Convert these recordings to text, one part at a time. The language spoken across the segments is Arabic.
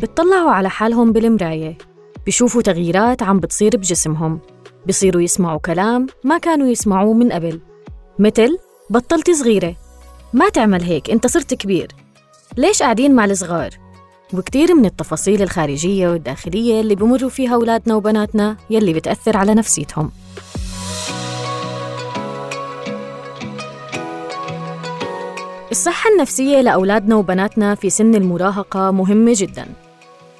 بتطلعوا على حالهم بالمراية. بيشوفوا تغييرات عم بتصير بجسمهم. بصيروا يسمعوا كلام ما كانوا يسمعوه من قبل. مثل بطلتي صغيرة. ما تعمل هيك انت صرت كبير. ليش قاعدين مع الصغار؟ وكتير من التفاصيل الخارجية والداخلية اللي بمروا فيها أولادنا وبناتنا يلي بتأثر على نفسيتهم. الصحة النفسية لأولادنا وبناتنا في سن المراهقة مهمة جداً.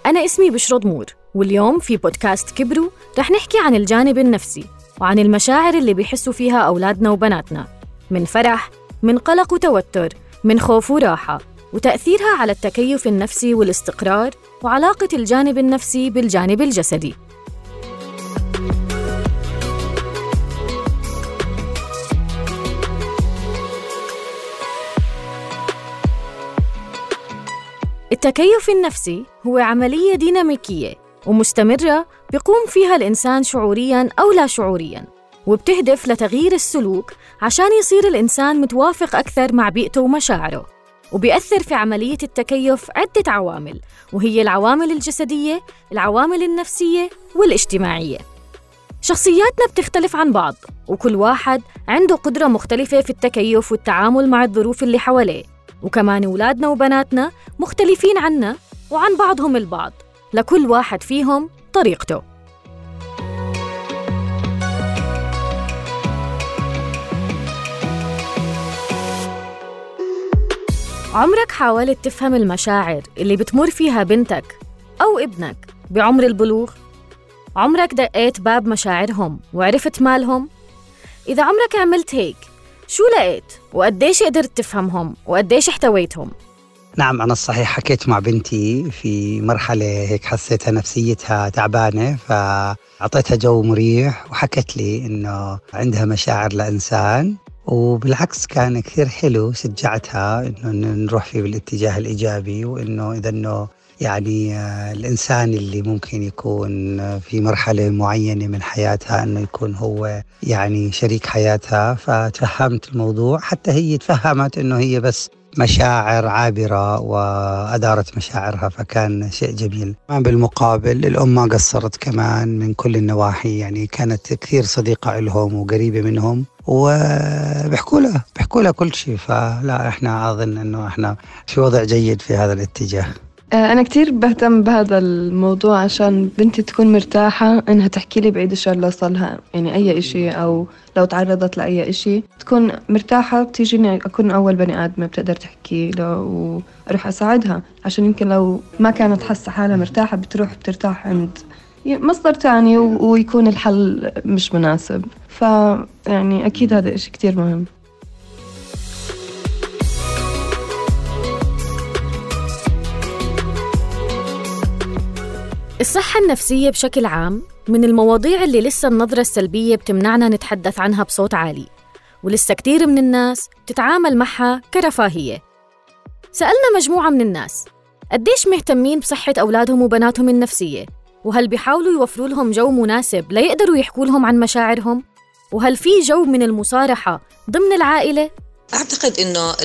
أنا اسمي بشرد مور واليوم في بودكاست كبروا رح نحكي عن الجانب النفسي وعن المشاعر اللي بيحسوا فيها أولادنا وبناتنا من فرح من قلق وتوتر من خوف وراحة وتأثيرها على التكيف النفسي والاستقرار وعلاقة الجانب النفسي بالجانب الجسدي. التكيف النفسي هو عملية ديناميكية ومستمرة بيقوم فيها الإنسان شعورياً أو لا شعورياً وبتهدف لتغيير السلوك عشان يصير الإنسان متوافق أكثر مع بيئته ومشاعره وبيأثر في عملية التكيف عدة عوامل وهي العوامل الجسدية، العوامل النفسية والاجتماعية. شخصياتنا بتختلف عن بعض وكل واحد عنده قدرة مختلفة في التكيف والتعامل مع الظروف اللي حواليه. وكمان أولادنا وبناتنا مختلفين عنا وعن بعضهم البعض لكل واحد فيهم طريقته عمرك حاولت تفهم المشاعر اللي بتمر فيها بنتك أو ابنك بعمر البلوغ؟ عمرك دقيت باب مشاعرهم وعرفت مالهم؟ إذا عمرك عملت هيك شو لقيت؟ وقديش قدرت تفهمهم؟ وقديش احتويتهم؟ نعم أنا الصحيح حكيت مع بنتي في مرحلة هيك حسيتها نفسيتها تعبانة فأعطيتها جو مريح وحكت لي إنه عندها مشاعر لإنسان وبالعكس كان كثير حلو شجعتها إنه نروح فيه بالاتجاه الإيجابي وإنه إذا إنه يعني آه، الإنسان اللي ممكن يكون في مرحلة معينة من حياتها أنه يكون هو يعني شريك حياتها. فتفهمت الموضوع حتى هي تفهمت أنه هي بس مشاعر عابرة وأدارت مشاعرها فكان شيء جميل. بالمقابل الأم ما قصرت كمان من كل النواحي يعني كانت كثير صديقة لهم وقريبة منهم وبيحكوا لها بيحكوا لها كل شيء. فلا إحنا أظن إنه إحنا في وضع جيد في هذا الاتجاه. آه، أنا كتير بهتم بهذا الموضوع عشان بنتي تكون مرتاحة إنها تحكي لي بعيد الشر لو صلها يعني أي إشي أو لو تعرضت لأي إشي. تكون مرتاحة بتيجيني أكون أول بني آدمة بتقدر تحكي له وأروح أساعدها. عشان يمكن لو ما كانت حاسة حالها مرتاحة بتروح بترتاح عند مصدر تاني ويكون الحل مش مناسب. فيعني أكيد هذا إشي كتير مهم. الصحة النفسية بشكل عام من المواضيع اللي لسه النظرة السلبية بتمنعنا نتحدث عنها بصوت عالي ولسه كتير من الناس تتعامل معها كرفاهية. سألنا مجموعة من الناس قديش مهتمين بصحة أولادهم وبناتهم النفسية؟ وهل بيحاولوا يوفروا لهم جو مناسب ليقدروا يحكوا لهم عن مشاعرهم؟ وهل في جو من المصارحة ضمن العائلة؟ أعتقد أنه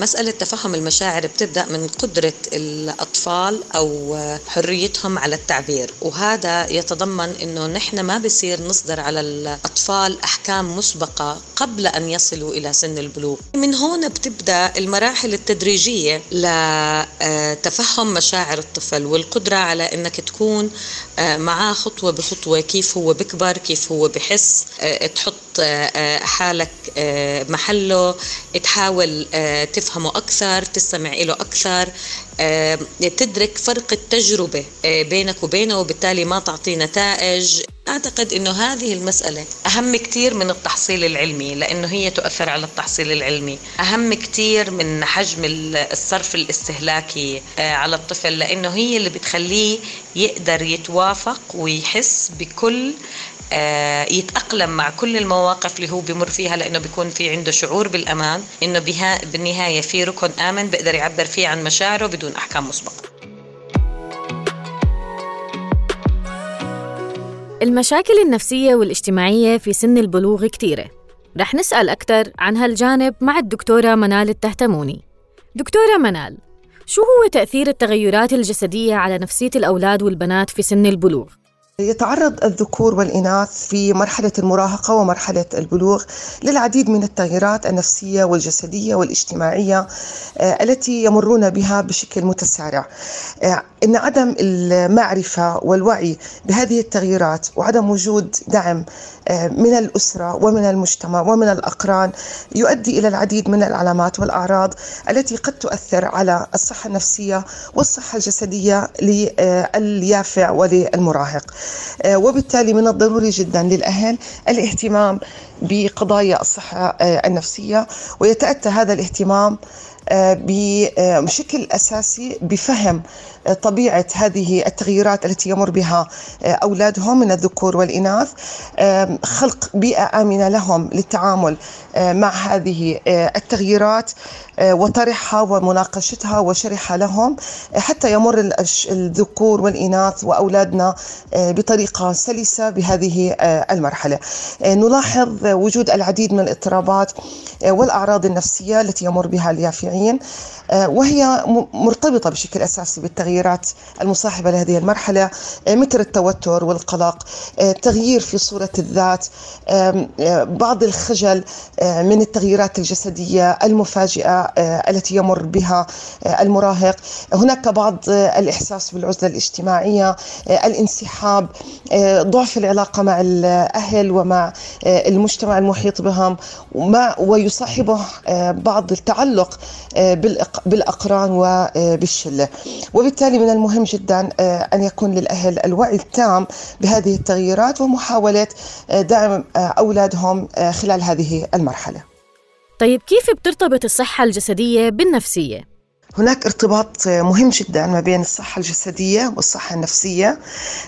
مسألة تفهم المشاعر بتبدأ من قدرة الأطفال أو حريتهم على التعبير وهذا يتضمن أنه نحن ما بصير نصدر على الأطفال أحكام مسبقة قبل أن يصلوا إلى سن البلوغ. من هون بتبدأ المراحل التدريجية لتفهم مشاعر الطفل والقدرة على أنك تكون معاه خطوة بخطوة كيف هو بكبر كيف هو بحس تحط حالك محله تحاول آه، تفهمه أكثر تستمع له أكثر. آه، تدرك فرق التجربة آه، بينك وبينه وبالتالي ما تعطي نتائج. أعتقد أنه هذه المسألة أهم كثير من التحصيل العلمي لأنه هي تؤثر على التحصيل العلمي. أهم كثير من حجم الصرف الاستهلاكي على الطفل لأنه هي اللي بتخليه يقدر يتوافق ويحس بكل آه، يتأقلم مع كل المواقف اللي هو بمر فيها لأنه بيكون في عنده شعور بالأمان إنه بالنهاية في ركن آمن بيقدر يعبر فيه عن مشاعره بدون أحكام مسبقة المشاكل النفسية والاجتماعية في سن البلوغ كتيرة. رح نسأل أكثر عن هالجانب مع الدكتورة منال التهتموني. دكتورة منال شو هو تأثير التغيرات الجسدية على نفسية الأولاد والبنات في سن البلوغ؟ يتعرض الذكور والإناث في مرحلة المراهقة ومرحلة البلوغ للعديد من التغييرات النفسية والجسدية والاجتماعية آه، التي يمرون بها بشكل متسارع. آه، إن عدم المعرفة والوعي بهذه التغييرات وعدم وجود دعم آه، من الأسرة ومن المجتمع ومن الأقران يؤدي إلى العديد من العلامات والأعراض التي قد تؤثر على الصحة النفسية والصحة الجسدية لليافع وللمراهق. وبالتالي من الضروري جدا للأهل الاهتمام بقضايا الصحة آه، النفسية ويتأتى هذا الاهتمام آه، بشكل أساسي بفهم طبيعة هذه التغييرات التي يمر بها أولادهم من الذكور والإناث خلق بيئة آمنة لهم للتعامل مع هذه التغييرات وطرحها ومناقشتها وشرحها لهم حتى يمر الذكور والإناث وأولادنا بطريقة سلسة بهذه المرحلة. نلاحظ وجود العديد من الاضطرابات والأعراض النفسية التي يمر بها اليافعين آه، وهي مرتبطة بشكل أساسي بالتغييرات المصاحبة لهذه المرحلة آه، مثل التوتر والقلق آه، تغيير في صورة الذات بعض الخجل من التغييرات الجسدية المفاجئة التي يمر بها المراهق. هناك بعض الإحساس بالعزلة الاجتماعية الانسحاب ضعف العلاقة مع الأهل ومع المجتمع المحيط بهم ويصاحبه بعض التعلق بالأقران وبالشلة وبالتالي من المهم جدا آه، أن يكون للأهل الوعي التام بهذه التغييرات ومحاولة آه، دعم آه، أولادهم خلال هذه المرحلة طيب كيف بترتبط الصحة الجسدية بالنفسية؟ هناك ارتباط مهم جدا ما بين الصحة الجسدية والصحة النفسية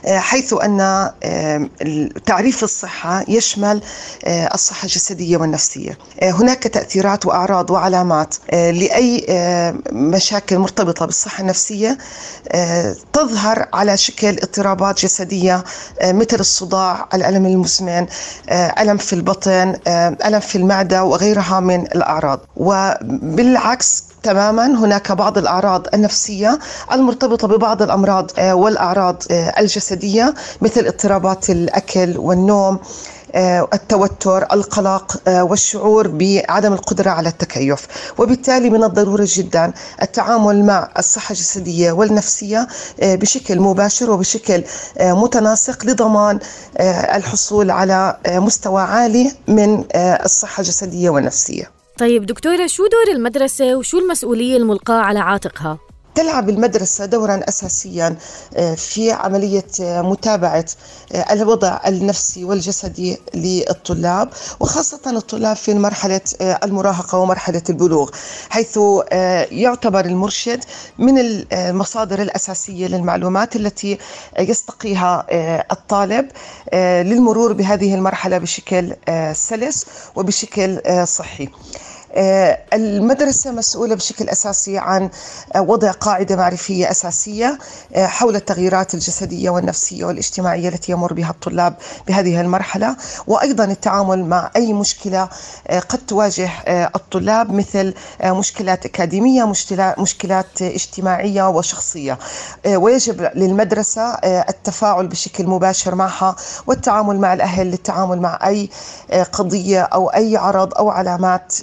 حيث أن تعريف الصحة يشمل الصحة الجسدية والنفسية. هناك تأثيرات وأعراض وعلامات لأي مشاكل مرتبطة بالصحة النفسية تظهر على شكل اضطرابات جسدية مثل الصداع الألم المزمن ألم في البطن ألم في المعدة وغيرها من الأعراض. وبالعكس تماما هناك بعض الأعراض النفسية المرتبطة ببعض الأمراض آه، والأعراض آه، الجسدية مثل اضطرابات الأكل والنوم آه، التوتر القلق والشعور بعدم القدرة على التكيف. وبالتالي من الضروري جدا التعامل مع الصحة الجسدية والنفسية بشكل مباشر وبشكل متناسق لضمان الحصول على مستوى عالي من الصحة الجسدية والنفسية. طيب دكتورة شو دور المدرسة وشو المسؤولية الملقاة على عاتقها؟ تلعب المدرسة دورا أساسيا آه، في عملية آه، متابعة آه، الوضع النفسي والجسدي للطلاب وخاصة الطلاب في مرحلة المراهقة ومرحلة البلوغ حيث يعتبر المرشد من المصادر الأساسية للمعلومات التي يستقيها الطالب للمرور بهذه المرحلة بشكل سلس وبشكل صحي. المدرسة مسؤولة بشكل أساسي عن آه، وضع قاعدة معرفية أساسية آه، حول التغييرات الجسدية والنفسية والاجتماعية التي يمر بها الطلاب بهذه المرحلة وأيضا التعامل مع أي مشكلة قد تواجه الطلاب مثل مشكلات أكاديمية مشكلات اجتماعية وشخصية. ويجب للمدرسة التفاعل بشكل مباشر معها والتعامل مع الأهل للتعامل مع أي قضية أو أي عرض أو علامات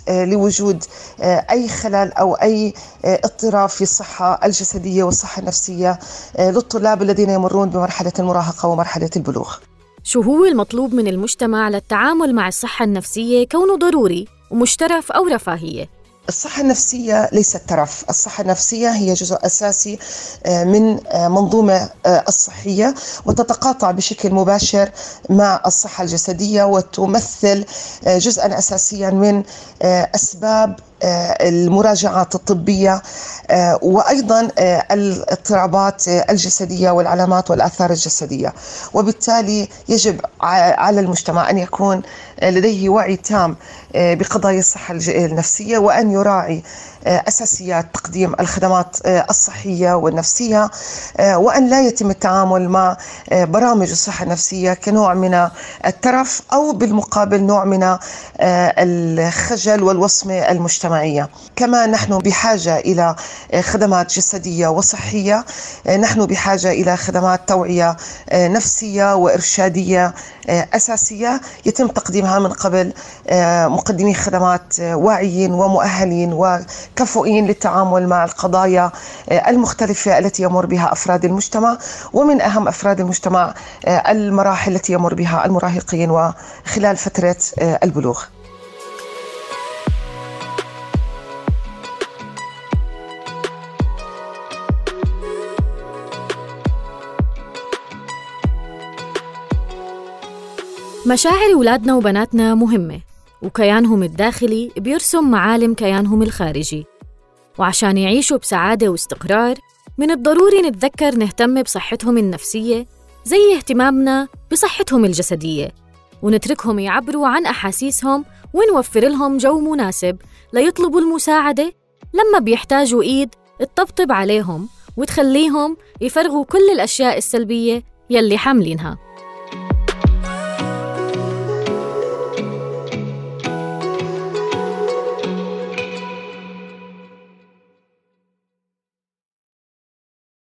لوجود آه، أي خلل أو أي آه، اضطراب في الصحة الجسدية والصحة النفسية آه، للطلاب الذين يمرون بمرحلة المراهقة ومرحلة البلوغ شو هو المطلوب من المجتمع للتعامل مع الصحة النفسية كونه ضروري ومشترف أو رفاهية؟ الصحة النفسية ليست ترف. الصحة النفسية هي جزء أساسي آه، من آه، منظومة آه، الصحية وتتقاطع بشكل مباشر مع الصحة الجسدية وتمثل جزءا أساسيا من أسباب المراجعات الطبية وأيضا الاضطرابات الجسدية والعلامات والآثار الجسدية. وبالتالي يجب على المجتمع أن يكون لديه وعي تام بقضايا الصحة النفسية وأن يراعي أساسيات تقديم الخدمات الصحية والنفسية وأن لا يتم التعامل مع برامج الصحة النفسية كنوع من الترف أو بالمقابل نوع من الخجل والوصمة المجتمعية. كما نحن بحاجة إلى خدمات جسدية وصحية نحن بحاجة إلى خدمات توعية نفسية وإرشادية أساسية. يتم تقديمها من قبل مقدمي خدمات واعيين ومؤهلين وكفؤين للتعامل مع القضايا المختلفة التي يمر بها أفراد المجتمع ومن أهم أفراد المجتمع المراحل التي يمر بها المراهقين وخلال فترة البلوغ. مشاعر ولادنا وبناتنا مهمة. وكيانهم الداخلي بيرسم معالم كيانهم الخارجي. وعشان يعيشوا بسعادة واستقرار من الضروري نتذكر نهتم بصحتهم النفسية زي اهتمامنا بصحتهم الجسدية. ونتركهم يعبروا عن أحاسيسهم ونوفر لهم جو مناسب ليطلبوا المساعدة لما بيحتاجوا إيد تطبطب عليهم وتخليهم يفرغوا كل الأشياء السلبية يلي حاملينها.